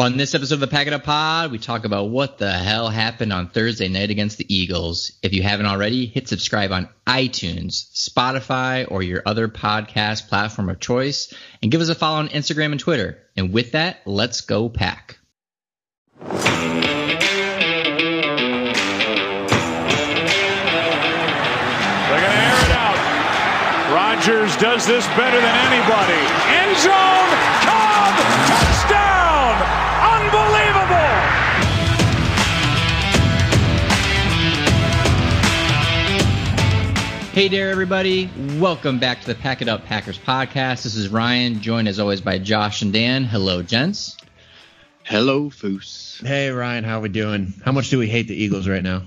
On this episode of the Pack It Up Pod, we talk about what the hell happened on Thursday night against the Eagles. If you haven't already, hit subscribe on iTunes, Spotify, or your other podcast platform of choice, and give us a follow on Instagram and Twitter. And with that, let's go pack. They're going to air it out. Rodgers does this better than anybody. End zone. Hey there, everybody. Welcome back to the Pack It Up Packers podcast. This is Ryan, joined as always by Josh and Dan. Hello, gents. Hello, Foose. Hey Ryan, how are we doing? How much do we hate the Eagles right now?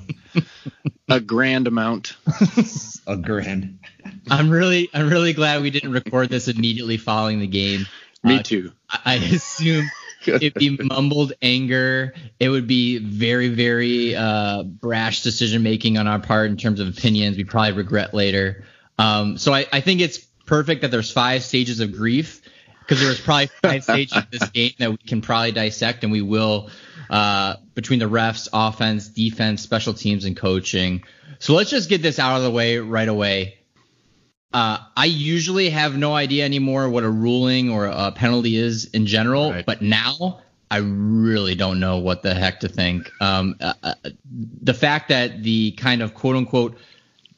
A grand amount. A grand. I'm really, I'm really glad we didn't record this immediately following the game. Me Uh, too. I I assume it'd be mumbled anger. It would be very, very uh, brash decision making on our part in terms of opinions. We probably regret later. Um, so I, I think it's perfect that there's five stages of grief because there was probably five stages of this game that we can probably dissect, and we will uh, between the refs, offense, defense, special teams, and coaching. So let's just get this out of the way right away. Uh, I usually have no idea anymore what a ruling or a penalty is in general, Right. but now I really don't know what the heck to think. Um, uh, uh, the fact that the kind of quote unquote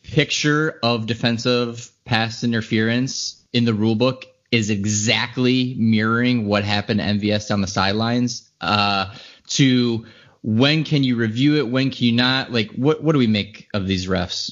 picture of defensive pass interference in the rule book is exactly mirroring what happened to MVS down the sidelines. Uh, to when can you review it? When can you not? Like, what what do we make of these refs?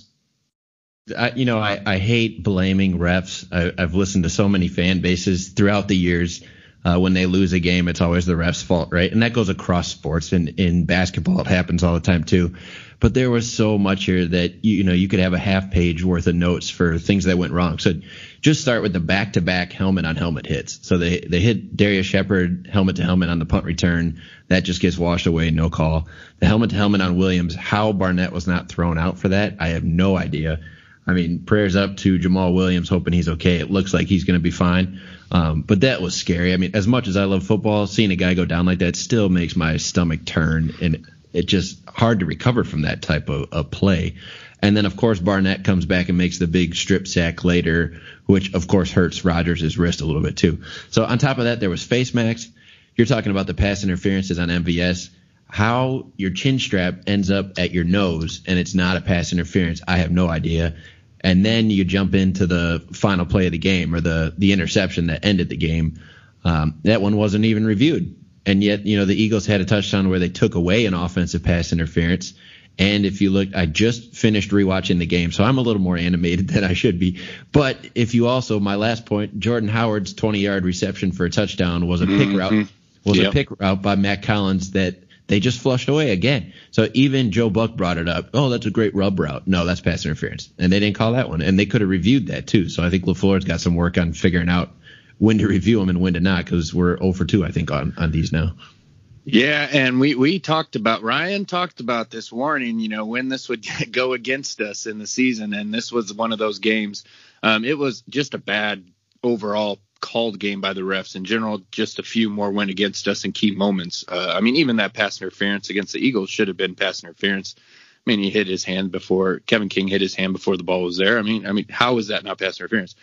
I, you know, I, I hate blaming refs. I, I've listened to so many fan bases throughout the years. Uh, when they lose a game, it's always the ref's fault, right? And that goes across sports. And in basketball, it happens all the time too. But there was so much here that you, know you could have a half page worth of notes for things that went wrong. So just start with the back-to-back helmet on helmet hits. So they they hit Darius Shepherd helmet to helmet on the punt return. That just gets washed away, no call. The helmet to helmet on Williams. How Barnett was not thrown out for that, I have no idea. I mean, prayers up to Jamaal Williams, hoping he's okay. It looks like he's going to be fine. Um, but that was scary. I mean, as much as I love football, seeing a guy go down like that still makes my stomach turn, and it just hard to recover from that type of, of play. And then, of course, Barnett comes back and makes the big strip sack later, which, of course, hurts Rodgers' wrist a little bit, too. So, on top of that, there was face masks. You're talking about the pass interferences on MVS. How your chin strap ends up at your nose and it's not a pass interference, I have no idea. And then you jump into the final play of the game or the the interception that ended the game. Um, that one wasn't even reviewed, and yet you know the Eagles had a touchdown where they took away an offensive pass interference. And if you look, I just finished rewatching the game, so I'm a little more animated than I should be. But if you also, my last point, Jordan Howard's 20 yard reception for a touchdown was a pick route was a pick route by Mack Hollins that they just flushed away again. So even Joe Buck brought it up. Oh, that's a great rub route. No, that's pass interference, and they didn't call that one. And they could have reviewed that too. So I think Lafleur's got some work on figuring out when to review them and when to not, because we're 0 for 2, I think, on on these now. Yeah, and we we talked about Ryan talked about this warning. You know when this would go against us in the season, and this was one of those games. Um, it was just a bad overall called game by the refs in general. Just a few more went against us in key moments. Uh, I mean, even that pass interference against the Eagles should have been pass interference. I mean, he hit his hand before Kevin King hit his hand before the ball was there. I mean, I mean, how is that not pass interference?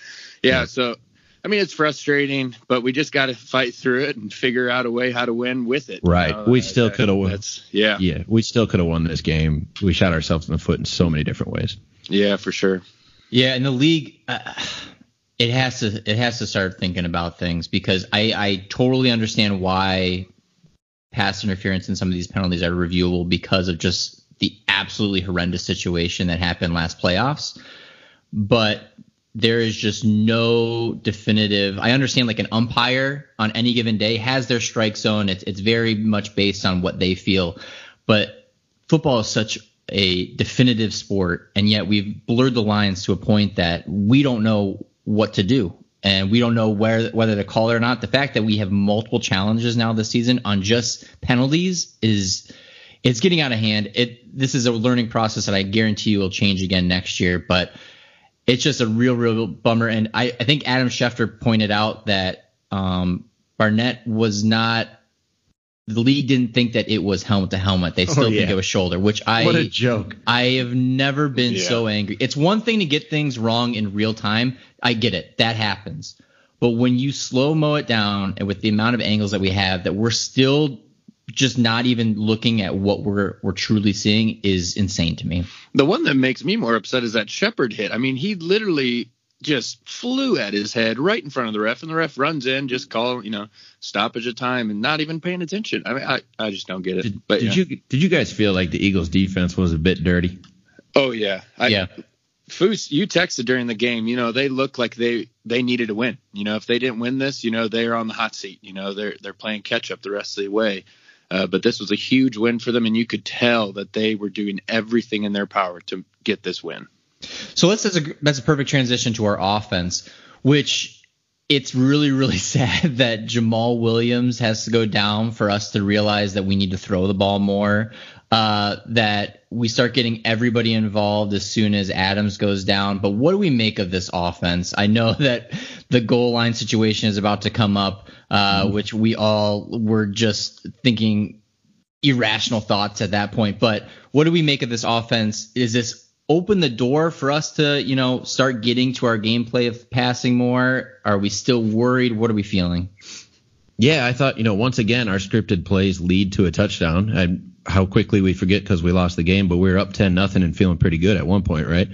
Yeah, so I mean, it's frustrating, but we just got to fight through it and figure out a way how to win with it. you Right. know? We still coulda won. Yeah, Yeah, we still could have won this game. We shot ourselves in the foot in so many different ways. yeah, for sure. Yeah, and the league, uh, it has to it has to start thinking about things because I I totally understand why pass interference and some of these penalties are reviewable because of just the absolutely horrendous situation that happened last playoffs. But there is just no definitive. I understand like an umpire on any given day has their strike zone. It's it's very much based on what they feel, but football is such a definitive sport, and yet we've blurred the lines to a point that we don't know what to do, and we don't know where whether to call it or not. The fact that we have multiple challenges now this season on just penalties is it's getting out of hand. It this is a learning process that I guarantee you will change again next year, but it's just a real, real bummer. And I, I think Adam Schefter pointed out that um, Barnett was not the league didn't think that it was helmet to helmet. They oh, still Oh, yeah. think it was shoulder, which I What a joke. I have never been Yeah. so angry. It's one thing to get things wrong in real time. I get it. That happens. But when you slow mo it down and with the amount of angles that we have that we're still just not even looking at what we're we're truly seeing is insane to me. The one that makes me more upset is that Shepherd hit. I mean, he literally just flew at his head right in front of the ref, and the ref runs in, just call, you know, stoppage of time, and not even paying attention. I mean, I, I just don't get it. Did, but did yeah. you did you guys feel like the Eagles defense was a bit dirty? Oh yeah, I, yeah. Foos, you texted during the game. You know, they look like they they needed to win. You know, if they didn't win this, you know, they're on the hot seat. You know, they're they're playing catch up the rest of the way. Uh, but this was a huge win for them, and you could tell that they were doing everything in their power to get this win. So let's that's a that's a perfect transition to our offense, which it's really really sad that Jamaal Williams has to go down for us to realize that we need to throw the ball more. Uh, that we start getting everybody involved as soon as Adams goes down. But what do we make of this offense? I know that the goal line situation is about to come up, uh, which we all were just thinking irrational thoughts at that point. But what do we make of this offense? Is this open the door for us to, you know, start getting to our gameplay of passing more? Are we still worried? What are we feeling? Yeah, I thought you know once again our scripted plays lead to a touchdown. And how quickly we forget because we lost the game, but we were up ten nothing and feeling pretty good at one point, right?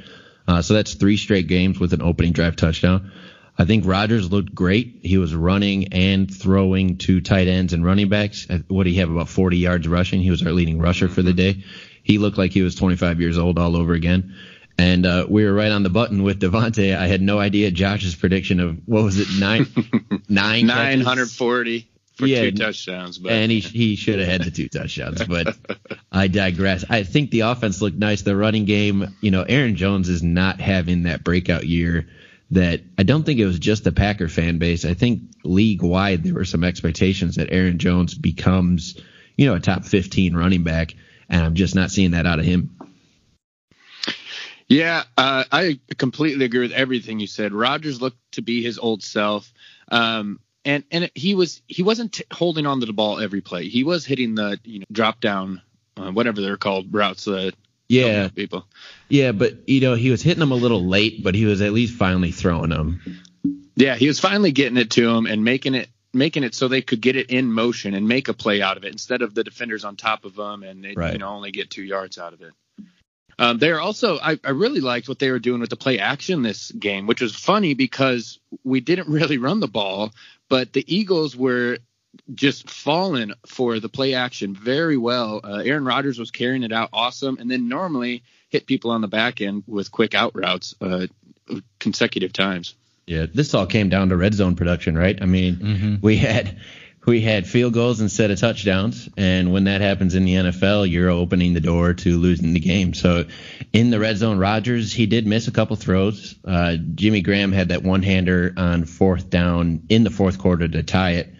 Uh, so that's three straight games with an opening drive touchdown. I think Rodgers looked great. He was running and throwing to tight ends and running backs. What did he have? About 40 yards rushing. He was our leading rusher for the day. He looked like he was 25 years old all over again. And uh, we were right on the button with Davante. I had no idea Josh's prediction of what was it nine nine Nine hundred forty for Yeah, two touchdowns, but and he he should have had the two touchdowns, but I digress. I think the offense looked nice. The running game, you know, Aaron Jones is not having that breakout year that I don't think it was just the Packer fan base. I think league wide there were some expectations that Aaron Jones becomes, you know, a top 15 running back, and I'm just not seeing that out of him. Yeah, uh, I completely agree with everything you said. Rodgers looked to be his old self, um, and and he was he wasn't t- holding on to the ball every play. He was hitting the you know drop down, uh, whatever they're called routes. Uh, Yeah, people. yeah, but you know he was hitting them a little late, but he was at least finally throwing them. Yeah, he was finally getting it to him and making it making it so they could get it in motion and make a play out of it instead of the defenders on top of them and they Right. you know only get two yards out of it. Um, they're also I, I really liked what they were doing with the play action this game, which was funny because we didn't really run the ball, but the Eagles were just falling for the play action very well. Uh, Aaron Rodgers was carrying it out awesome, and then normally hit people on the back end with quick out routes uh, consecutive times. Yeah, this all came down to red zone production, right? I mean, we had we had field goals instead of touchdowns, and when that happens in the NFL, you're opening the door to losing the game. So, in the red zone, Rodgers he did miss a couple throws. Uh, Jimmy Graham had that one hander on fourth down in the fourth quarter to tie it,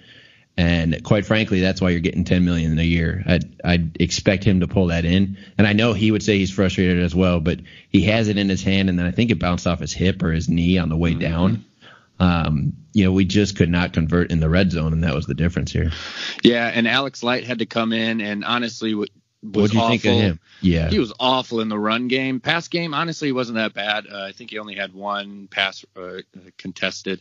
and quite frankly, that's why you're getting 10 million a year. I'd, I'd expect him to pull that in, and I know he would say he's frustrated as well, but he has it in his hand, and then I think it bounced off his hip or his knee on the way down. Um, you know, we just could not convert in the red zone, and that was the difference here. Yeah, and Alex Light had to come in and honestly was What do you awful. think of him? Yeah, He was awful in the run game. Pass game, honestly, wasn't that bad. Uh, I think he only had one pass uh, contested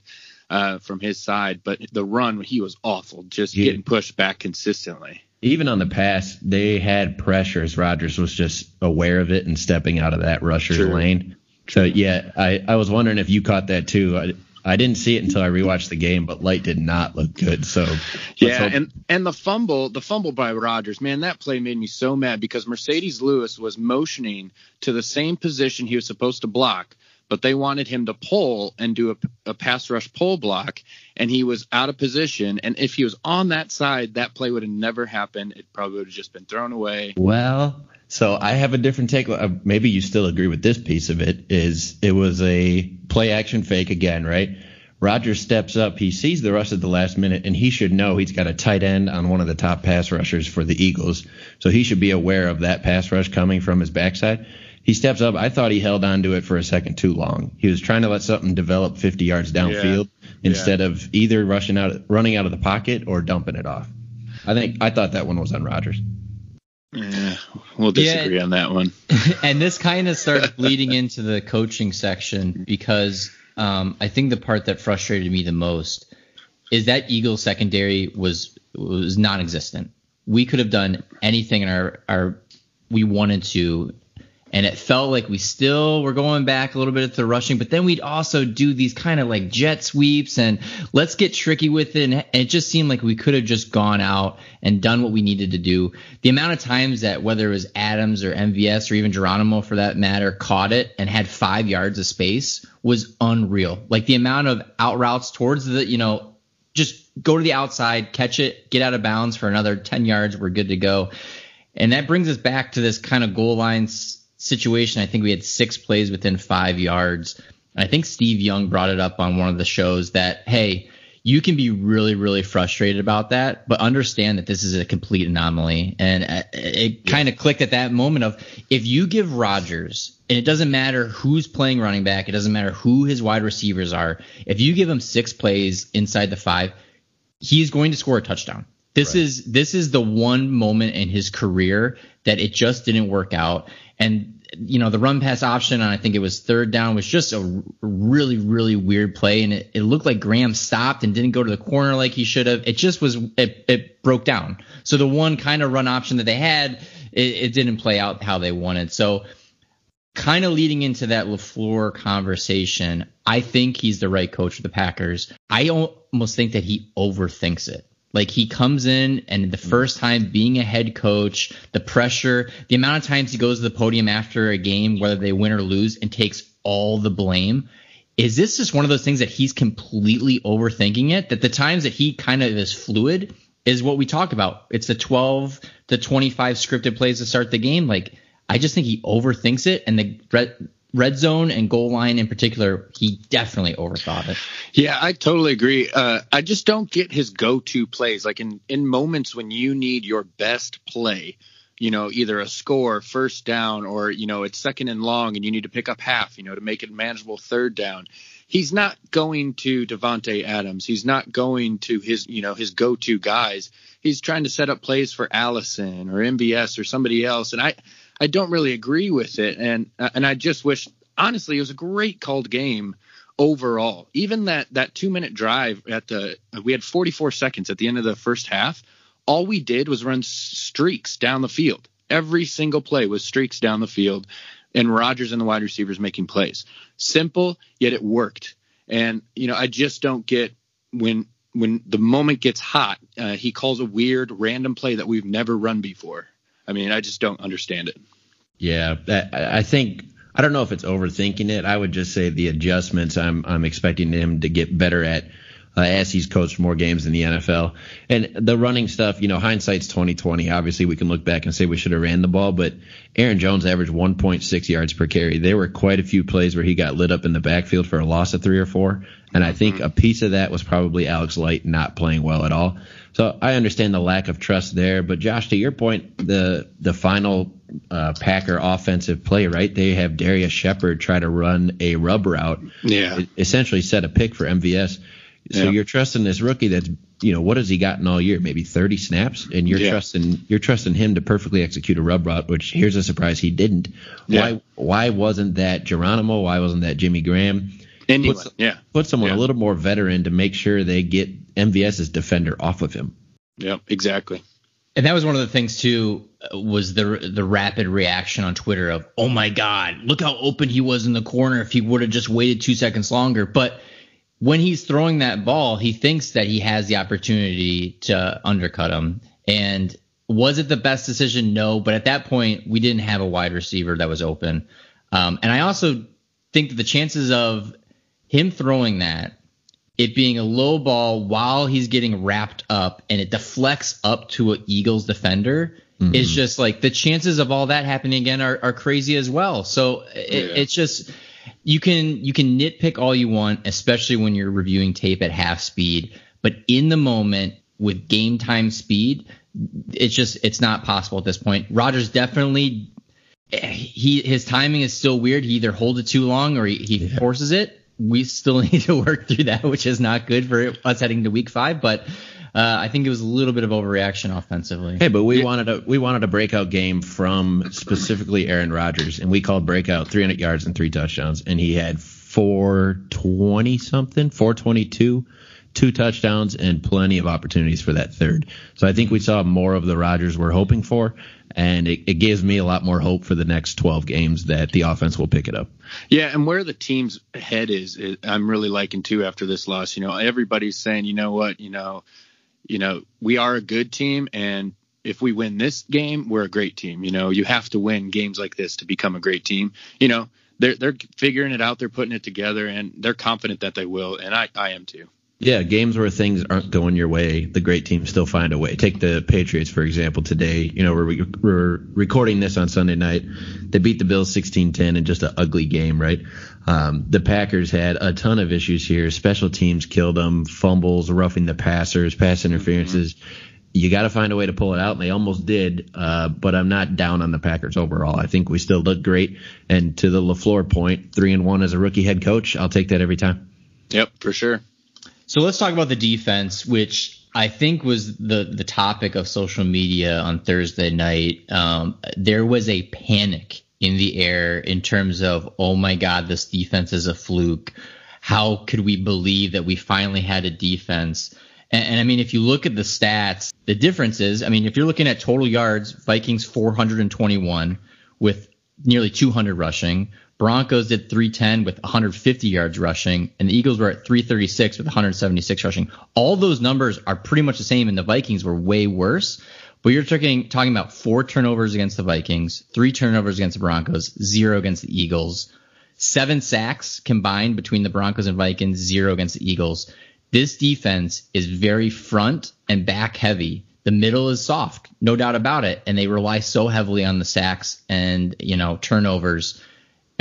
uh, from his side, but the run, he was awful, just Yeah. getting pushed back consistently. even on the pass, they had pressures. Rodgers was just aware of it and stepping out of that rusher's True. lane. So yeah, I, I was wondering if you caught that too. I, I didn't see it until I rewatched the game, but Light did not look good. So Yeah, hope- and and the fumble, the fumble by Rodgers, man, that play made me so mad because Marcedes Lewis was motioning to the same position he was supposed to block, but they wanted him to pull and do a, a pass rush pull block, and he was out of position. And if he was on that side, that play would have never happened. It probably would have just been thrown away. Well, so I have a different take. Uh, Maybe you still agree with this piece of it. Is it was a play action fake again, right? Rodgers steps up. He sees the rush at the last minute, and he should know he's got a tight end on one of the top pass rushers for the Eagles. So he should be aware of that pass rush coming from his backside. He steps up. I thought he held on to it for a second too long. He was trying to let something develop 50 yards downfield instead of either rushing out, running out of the pocket or dumping it off. I think I thought that one was on Rodgers. Yeah, we'll disagree yeah, on that one. and this kind of starts bleeding into the coaching section because um, I think the part that frustrated me the most is that Eagle secondary was was non-existent. We could have done anything in our our we wanted to and it felt like we still were going back a little bit at the rushing, but then we'd also do these kind of like jet sweeps and let's get tricky with it. And it just seemed like we could have just gone out and done what we needed to do. The amount of times that whether it was Adams or MVS or even Geronimo for that matter caught it and had five yards of space was unreal. Like the amount of out routes towards the, you know, just go to the outside, catch it, get out of bounds for another 10 yards. We're good to go. And that brings us back to this kind of goal lines situation, I think we had six plays within five yards. I think Steve Young brought it up on one of the shows that, hey, you can be really, really frustrated about that, but understand that this is a complete anomaly. And uh, it kind of clicked at that moment of if you give Rodgers, and it doesn't matter who's playing running back, it doesn't matter who his wide receivers are, if you give him six plays inside the five, he's going to score a touchdown. This right. is this is the one moment in his career that it just didn't work out. And you know the run pass option on I think it was third down was just a really really weird play, and it, it looked like Graham stopped and didn't go to the corner like he should have. It just was it, it broke down. So the one kind of run option that they had, it, it didn't play out how they wanted. So kind of leading into that LaFleur conversation, I think he's the right coach for the Packers. I almost think that he overthinks it. Like he comes in and the mm. first time being a head coach, the pressure, the amount of times he goes to the podium after a game, whether they win or lose, and takes all the blame. Is this just one of those things that he's completely overthinking it? That the times that he kind of is fluid is what we talk about. It's the 12 to 25 scripted plays to start the game. Like I just think he overthinks it, and the red zone and goal line in particular, he definitely overthought it. Yeah, I totally agree. Uh, I just don't get his go-to plays. Like in in moments when you need your best play, you know, either a score, first down, or you know, it's second and long, and you need to pick up half, you know, to make it manageable third down. He's not going to Davante Adams. He's not going to his, you know, his go-to guys. He's trying to set up plays for Allison or MVS or somebody else, and I. I don't really agree with it, and uh, and I just wish honestly it was a great called game overall. Even that that two minute drive at the we had 44 seconds at the end of the first half. All we did was run streaks down the field. Every single play was streaks down the field, and Rodgers and the wide receivers making plays. Simple, yet it worked. And you know, I just don't get when when the moment gets hot, uh, he calls a weird random play that we've never run before. I mean, I just don't understand it. Yeah, I think I don't know if it's overthinking it. I would just say the adjustments I'm I'm expecting him to get better at uh, as he's coached more games in the NFL. And the running stuff, you know, hindsight's 2020. Obviously, we can look back and say we should have ran the ball, but Aaron Jones averaged 1.6 yards per carry. There were quite a few plays where he got lit up in the backfield for a loss of three or four, and I think mm-hmm. a piece of that was probably Alex Light not playing well at all. So I understand the lack of trust there, but Josh, to your point, the the final uh, Packer offensive play, right? They have Darius Shepherd try to run a rub route, yeah, essentially set a pick for MVS. So yeah. you're trusting this rookie that's you know what has he gotten all year? Maybe 30 snaps, and you're yeah. trusting you're trusting him to perfectly execute a rub route. Which here's a surprise, he didn't. Yeah. Why why wasn't that Geronimo? Why wasn't that Jimmy Graham? Anyone, put, yeah. Put someone a little more veteran to make sure they get MVS's defender off of him. Yeah, exactly. And that was one of the things too was the the rapid reaction on Twitter of oh my god look how open he was in the corner if he would have just waited two seconds longer but when he's throwing that ball he thinks that he has the opportunity to undercut him and was it the best decision no but at that point we didn't have a wide receiver that was open um, and I also think that the chances of him throwing that it being a low ball while he's getting wrapped up and it deflects up to an Eagles defender mm-hmm. is just like the chances of all that happening again are, are crazy as well. So it, yeah. it's just you can you can nitpick all you want, especially when you're reviewing tape at half speed, but in the moment with game time speed, it's just it's not possible at this point. Rodgers definitely he his timing is still weird. He either holds it too long or he, he yeah. forces it we still need to work through that, which is not good for us heading to week five. But Uh, I think it was a little bit of overreaction offensively. Hey, but we yeah. wanted a we wanted a breakout game from specifically Aaron Rodgers, and we called breakout 300 yards and three touchdowns, and he had 420 something, 422 two touchdowns and plenty of opportunities for that third. So I think we saw more of the Rodgers we're hoping for, and it, it gives me a lot more hope for the next 12 games that the offense will pick it up. Yeah, and where the team's head is, is I'm really liking too after this loss. You know, everybody's saying, you know what, you know, you know, we are a good team, and if we win this game, we're a great team. You know, you have to win games like this to become a great team. You know, they're they're figuring it out, they're putting it together, and they're confident that they will, and I I am too. Yeah, games where things aren't going your way, the great teams still find a way. Take the Patriots, for example, today. You know, we're, we're recording this on Sunday night. They beat the Bills 16 10 in just an ugly game, right? Um, the Packers had a ton of issues here. Special teams killed them, fumbles, roughing the passers, pass interferences. Mm-hmm. You got to find a way to pull it out, and they almost did. Uh, but I'm not down on the Packers overall. I think we still look great. And to the LaFleur point, three and one as a rookie head coach, I'll take that every time. Yep, for sure. So let's talk about the defense, which I think was the the topic of social media on Thursday night. Um, there was a panic in the air in terms of, oh my God, this defense is a fluke. How could we believe that we finally had a defense? And, and I mean, if you look at the stats, the difference is, I mean, if you're looking at total yards, Vikings 421 with nearly 200 rushing. Broncos did 310 with 150 yards rushing, and the Eagles were at 336 with 176 rushing. All those numbers are pretty much the same, and the Vikings were way worse. But you're talking talking about four turnovers against the Vikings, three turnovers against the Broncos, zero against the Eagles, seven sacks combined between the Broncos and Vikings, zero against the Eagles. This defense is very front and back heavy. The middle is soft, no doubt about it, and they rely so heavily on the sacks and you know turnovers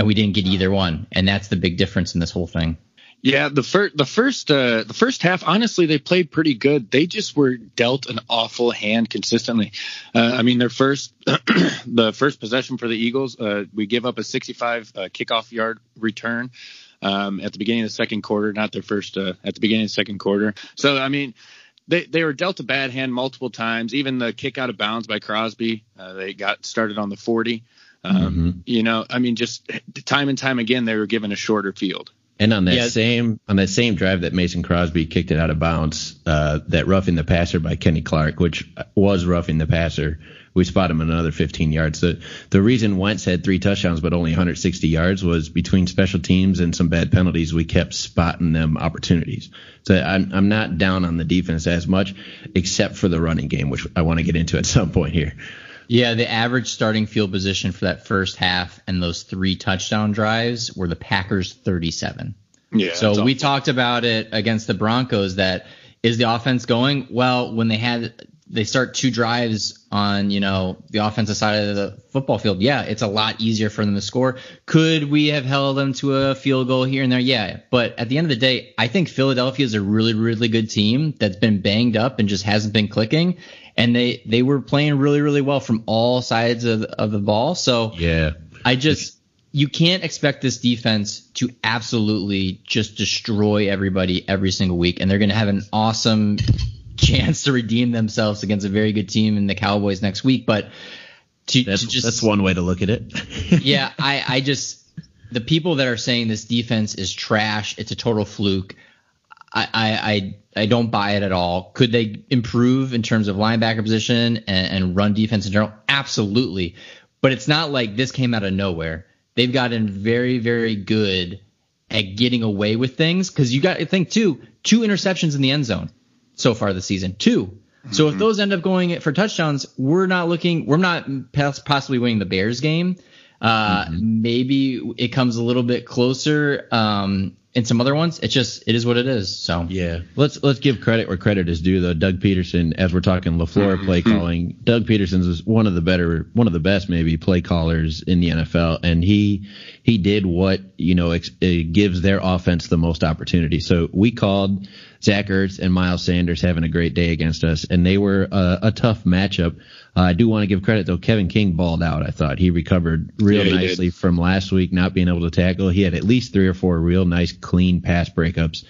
and we didn't get either one, and that's the big difference in this whole thing. Yeah, the first the first uh, the first half, honestly, they played pretty good. They just were dealt an awful hand consistently. Uh, I mean, their first the first possession for the Eagles, uh, we give up a 65 uh, kickoff yard return um, at the beginning of the second quarter, not their first uh, at the beginning of the second quarter. So I mean. They, they were dealt a bad hand multiple times. Even the kick out of bounds by Crosby, uh, they got started on the 40. Um, mm-hmm. You know, I mean, just time and time again, they were given a shorter field. And on that yeah. same on that same drive that Mason Crosby kicked it out of bounds, uh, that roughing the passer by Kenny Clark, which was roughing the passer, we spot him another 15 yards. The the reason Wentz had three touchdowns but only 160 yards was between special teams and some bad penalties. We kept spotting them opportunities. So I'm I'm not down on the defense as much, except for the running game, which I want to get into at some point here. Yeah, the average starting field position for that first half and those three touchdown drives were the Packers 37. Yeah. So we talked about it against the Broncos that is the offense going? Well, when they had they start two drives on, you know, the offensive side of the football field, yeah, it's a lot easier for them to score. Could we have held them to a field goal here and there? Yeah. But at the end of the day, I think Philadelphia is a really, really good team that's been banged up and just hasn't been clicking and they they were playing really really well from all sides of of the ball. So yeah, I just you can't expect this defense to absolutely just destroy everybody every single week, and they're going to have an awesome chance to redeem themselves against a very good team in the Cowboys next week. But to, that's, to just that's one way to look at it. yeah, I I just the people that are saying this defense is trash, it's a total fluke. I, I, I don't buy it at all. Could they improve in terms of linebacker position and, and run defense in general? Absolutely. But it's not like this came out of nowhere. They've gotten very, very good at getting away with things because you got to think too, two interceptions in the end zone so far this season. 2 mm-hmm. So if mm-hmm. those end up going for touchdowns, we're not looking, we're not possibly winning the Bears game. Uh, mm-hmm. Maybe it comes a little bit closer. Um, in some other ones, it's just it is what it is. So yeah, let's let's give credit where credit is due. Though Doug Pederson, as we're talking LaFleur mm-hmm. play calling, Doug Pederson is one of the better, one of the best maybe play callers in the NFL, and he he did what you know ex- gives their offense the most opportunity. So we called Zach Ertz and Miles Sanders having a great day against us, and they were a, a tough matchup. Uh, I do want to give credit though. Kevin King balled out. I thought he recovered real yeah, nicely did. from last week not being able to tackle. He had at least three or four real nice clean pass breakups.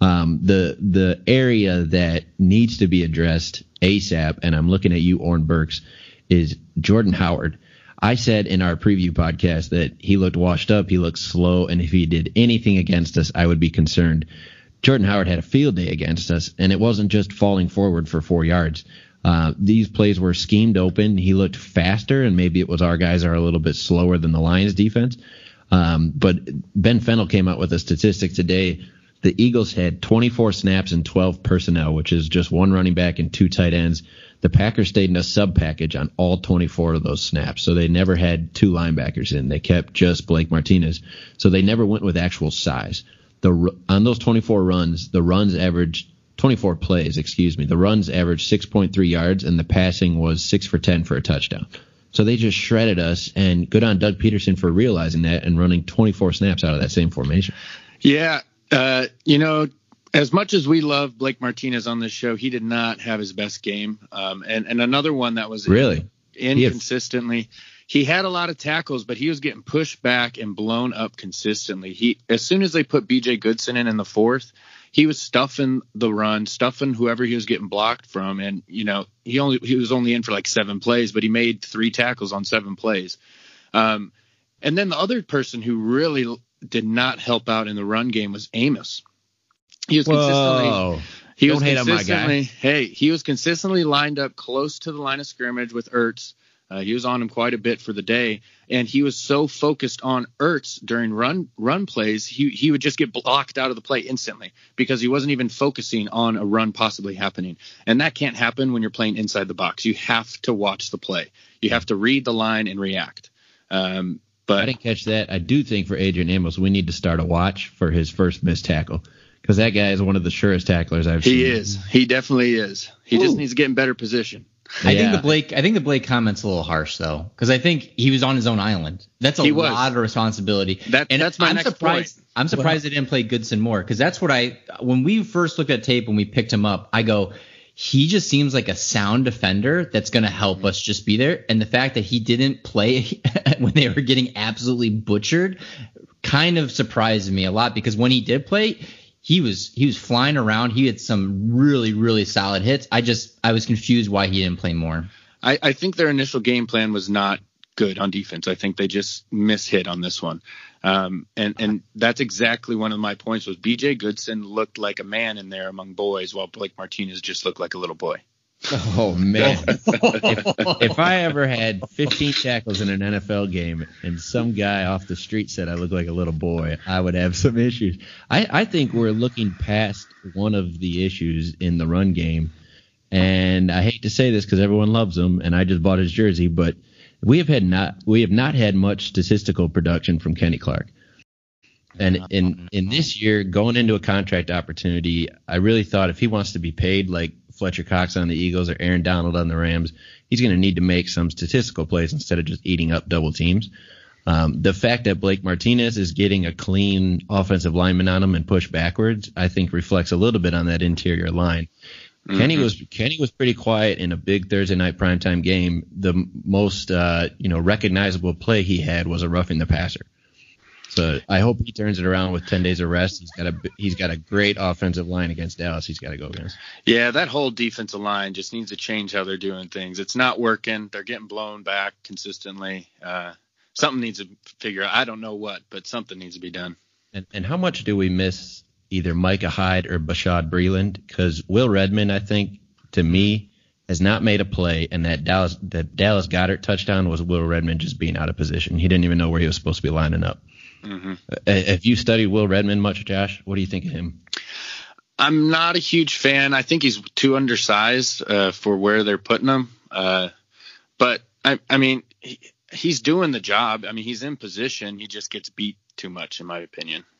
Um, the the area that needs to be addressed ASAP, and I'm looking at you, Oren Burks, is Jordan Howard. I said in our preview podcast that he looked washed up, he looked slow, and if he did anything against us, I would be concerned. Jordan Howard had a field day against us, and it wasn't just falling forward for four yards. Uh, these plays were schemed open. He looked faster, and maybe it was our guys are a little bit slower than the Lions defense. Um, but Ben Fennell came out with a statistic today. The Eagles had 24 snaps and 12 personnel, which is just one running back and two tight ends. The Packers stayed in a sub package on all 24 of those snaps. So they never had two linebackers in. They kept just Blake Martinez. So they never went with actual size. The on those 24 runs, the runs averaged 24 plays, excuse me. The runs averaged 6.3 yards and the passing was 6 for 10 for a touchdown. So they just shredded us and good on Doug Pederson for realizing that and running 24 snaps out of that same formation. Yeah, uh, you know, as much as we love Blake Martinez on this show, he did not have his best game. Um, and and another one that was really inconsistently. He had, he had a lot of tackles, but he was getting pushed back and blown up consistently. He as soon as they put B.J. Goodson in in the fourth, he was stuffing the run, stuffing whoever he was getting blocked from, and you know he only he was only in for like seven plays, but he made three tackles on seven plays. Um, and then the other person who really did not help out in the run game was Amos. He was consistently he Don't was consistently hey he was consistently lined up close to the line of scrimmage with Ertz. Uh, he was on him quite a bit for the day, and he was so focused on Ertz during run run plays, he he would just get blocked out of the play instantly because he wasn't even focusing on a run possibly happening. And that can't happen when you're playing inside the box. You have to watch the play. You have to read the line and react. Um, but I didn't catch that. I do think for Adrian Amos, we need to start a watch for his first missed tackle because that guy is one of the surest tacklers I've he seen. He is. He definitely is. He Ooh. just needs to get in better position. I think the Blake. I think the Blake comment's a little harsh though, because I think he was on his own island. That's a he lot of responsibility. That, and that's my I'm next surprised. Point. I'm surprised well, they didn't play Goodson more, because that's what I. When we first looked at tape when we picked him up, I go, he just seems like a sound defender that's going to help us just be there. And the fact that he didn't play when they were getting absolutely butchered kind of surprised me a lot because when he did play, he was he was flying around. He had some really really solid hits. I just I was confused why he didn't play more. I, I think their initial game plan was not good on defense. I think they just mishit on this one. Um, and and that's exactly one of my points was B.J. Goodson looked like a man in there among boys, while Blake Martinez just looked like a little boy. Oh man! if, if, I ever had 15 tackles in an NFL game and some guy off the street said I look like a little boy, I would have some issues. I, I think we're looking past one of the issues in the run game, and I hate to say this because everyone loves him, and I just bought his jersey, but we have had not we have not had much statistical production from Kenny Clark. And in in this year, going into a contract opportunity, I really thought if he wants to be paid like Fletcher Cox on the Eagles or Aaron Donald on the Rams, he's going to need to make some statistical plays instead of just eating up double teams. Um, the fact that Blake Martinez is getting a clean offensive lineman on him and push backwards, I think reflects a little bit on that interior line. Mm-hmm. Kenny was Kenny was pretty quiet in a big Thursday night primetime game. The most uh, you know recognizable play he had was a roughing the passer. So I hope he turns it around with ten days of rest. He's got a he's got a great offensive line against Dallas. He's got to go against. Yeah, that whole defensive line just needs to change how they're doing things. It's not working. They're getting blown back consistently. Uh, something needs to figure out. I don't know what, but something needs to be done. And and how much do we miss either Micah Hyde or Bashaud Breeland? because Will Redmond, I think, to me, has not made a play, and that Dallas that Dallas Goedert touchdown was Will Redmond just being out of position. He didn't even know where he was supposed to be lining up. Mm-hmm. Uh, have you studied Will Redmond much, Josh? What do you think of him? I'm not a huge fan. I think he's too undersized uh, for where they're putting him. Uh, but I, I mean, he, he's doing the job. I mean, he's in position. He just gets beat too much, in my opinion.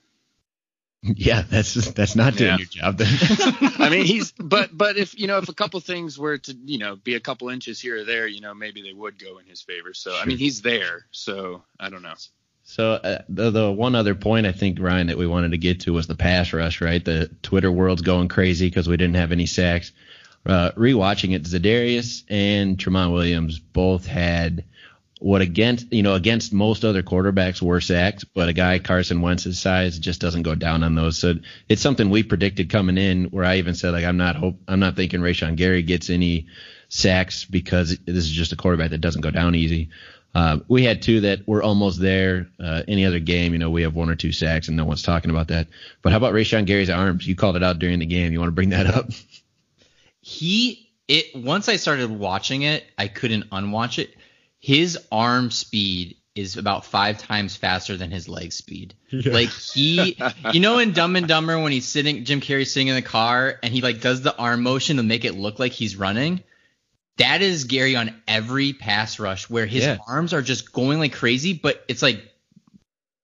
Yeah, that's that's not doing yeah. your job then. I mean, he's but but if you know if a couple things were to you know be a couple inches here or there, you know maybe they would go in his favor. So. I mean, he's there. So I don't know. So uh, the the one other point I think Ryan that we wanted to get to was the pass rush, right? The Twitter world's going crazy because we didn't have any sacks. Uh, rewatching it, Za'Darius and Tramon Williams both had what against you know against most other quarterbacks were sacks, but a guy Carson Wentz's size just doesn't go down on those. So it's something we predicted coming in, where I even said like I'm not hope I'm not thinking Rashan Gary gets any sacks because this is just a quarterback that doesn't go down easy. Uh, we had two that were almost there. Uh, any other game, you know, we have one or two sacks and no one's talking about that. But how about Rashan Gary's arms? You called it out during the game. You want to bring that up? He it once I started watching it, I couldn't unwatch it. His arm speed is about five times faster than his leg speed. Yeah. Like he, you know, in Dumb and Dumber when he's sitting, Jim Carrey's sitting in the car and he like does the arm motion to make it look like he's running. That is Gary on every pass rush where his yeah. arms are just going like crazy, but it's like,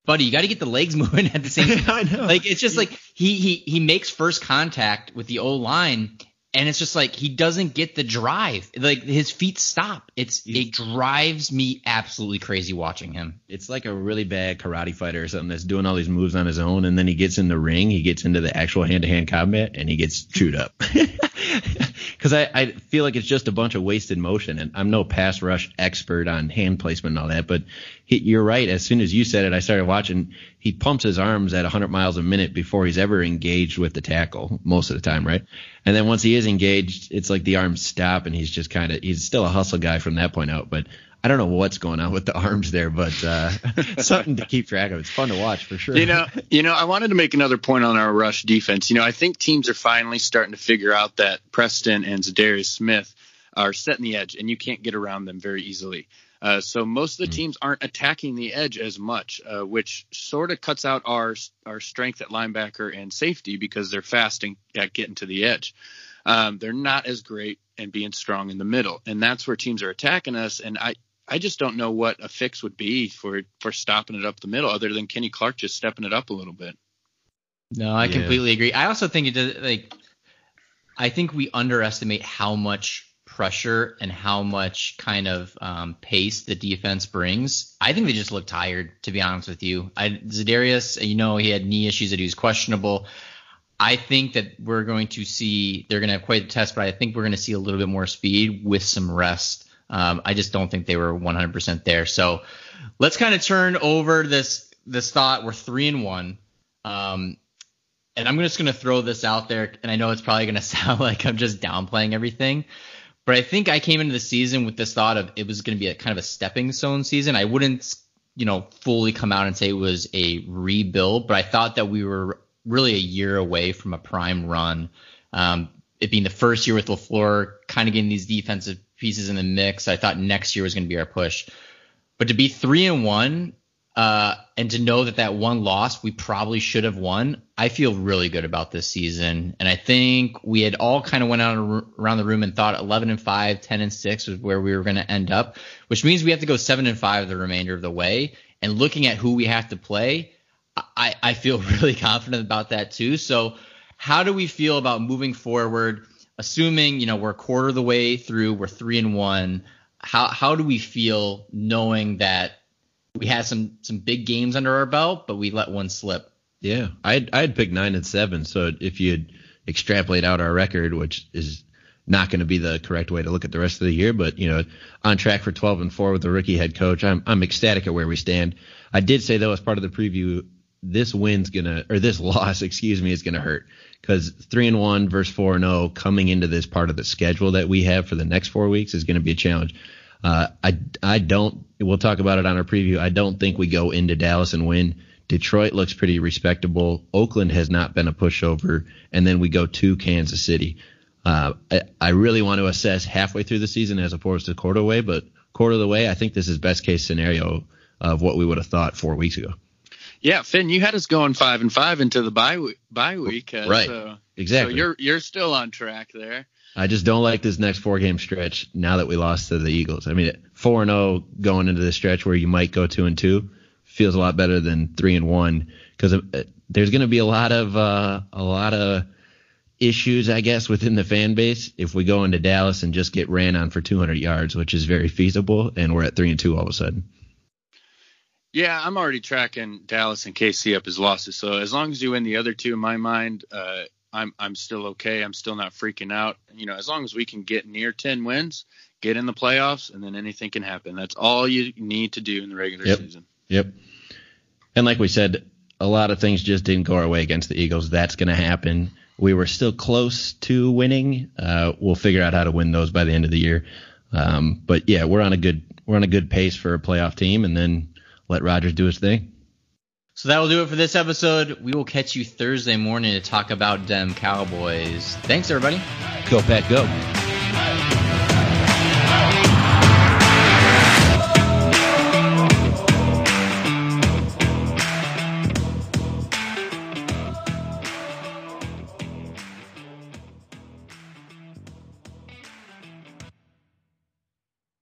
buddy, you got to get the legs moving at the same time. I know. Like it's just like he he he makes first contact with the O line and it's just like he doesn't get the drive. Like his feet stop. It's it drives me absolutely crazy watching him. It's like a really bad karate fighter or something that's doing all these moves on his own, and then he gets in the ring, he gets into the actual hand to hand combat, and he gets chewed up. Because I, I feel like it's just a bunch of wasted motion, and I'm no pass rush expert on hand placement and all that, but he, you're right. As soon as you said it, I started watching. He pumps his arms at 100 miles a minute before he's ever engaged with the tackle, most of the time, right? And then once he is engaged, it's like the arms stop, and he's just kind of he's still a hustle guy from that point out. But I don't know what's going on with the arms there, but uh, something to keep track of. It's fun to watch for sure. You know, you know, I wanted to make another point on our rush defense. You know, I think teams are finally starting to figure out that Preston and Za'Darius Smith are setting the edge, and you can't get around them very easily. Uh, so most of the hmm. teams aren't attacking the edge as much, uh, which sort of cuts out our our strength at linebacker and safety because they're fasting at getting to the edge. Um, they're not as great and being strong in the middle, and that's where teams are attacking us. And I I just don't know what a fix would be for for stopping it up the middle, other than Kenny Clark just stepping it up a little bit. No, I yeah. completely agree. I also think it does like I think we underestimate how much pressure and how much kind of um, pace the defense brings. I think they just look tired, to be honest with you. I, Za'Darius, you know, he had knee issues that he was questionable. I think that we're going to see they're going to have quite a test, but I think we're going to see a little bit more speed with some rest. Um, I just don't think they were 100% there. So let's kind of turn over this this thought. We're three and one. Um, and I'm just going to throw this out there, and I know it's probably going to sound like I'm just downplaying everything, but I think I came into the season with this thought of it was going to be a kind of a stepping stone season. I wouldn't, you know, fully come out and say it was a rebuild, but I thought that we were really a year away from a prime run. Um, it being the first year with LaFleur, kind of getting these defensive pieces in the mix. I thought next year was going to be our push. But to be three and one uh, and to know that that one loss we probably should have won, I feel really good about this season. And I think we had all kind of went out around the room and thought 11 and 5, 10 and 6 was where we were going to end up, which means we have to go 7 and 5 the remainder of the way. And looking at who we have to play, I, I feel really confident about that too. So, how do we feel about moving forward? Assuming you know we're a quarter of the way through, we're three and one. How how do we feel knowing that we had some some big games under our belt, but we let one slip. Yeah, I'd I'd pick nine and seven. So if you'd extrapolate out our record, which is not going to be the correct way to look at the rest of the year, but you know, on track for 12 and four with the rookie head coach. I'm I'm ecstatic at where we stand. I did say though, as part of the preview, this win's gonna or this loss, excuse me, is gonna hurt because three and one versus four and zero oh coming into this part of the schedule that we have for the next four weeks is going to be a challenge. Uh, I I don't. We'll talk about it on our preview. I don't think we go into Dallas and win. Detroit looks pretty respectable. Oakland has not been a pushover, and then we go to Kansas City. Uh, I, I really want to assess halfway through the season as opposed to quarter way, but quarter of the way, I think this is best case scenario of what we would have thought four weeks ago. Yeah, Finn, you had us going five and five into the bye week. Bye week uh, right. So, exactly. So you're you're still on track there. I just don't like this next four game stretch now that we lost to the Eagles. I mean, four and zero oh going into the stretch where you might go two and two feels a lot better than three and one because uh, there's going to be a lot of uh, a lot of issues, I guess, within the fan base if we go into Dallas and just get ran on for 200 yards, which is very feasible, and we're at three and two all of a sudden. Yeah, I'm already tracking Dallas and KC up as losses. So as long as you win the other two, in my mind, uh, I'm I'm still okay. I'm still not freaking out. You know, as long as we can get near 10 wins, get in the playoffs, and then anything can happen. That's all you need to do in the regular Yep. season. Yep. And like we said, a lot of things just didn't go our way against the Eagles. That's going to happen. We were still close to winning. Uh, we'll figure out how to win those by the end of the year. Um, but yeah, we're on a good we're on a good pace for a playoff team, and then let Rodgers do his thing. So that will do it for this episode. We will catch you Thursday morning to talk about them Cowboys. Thanks, everybody. Go Pack, go.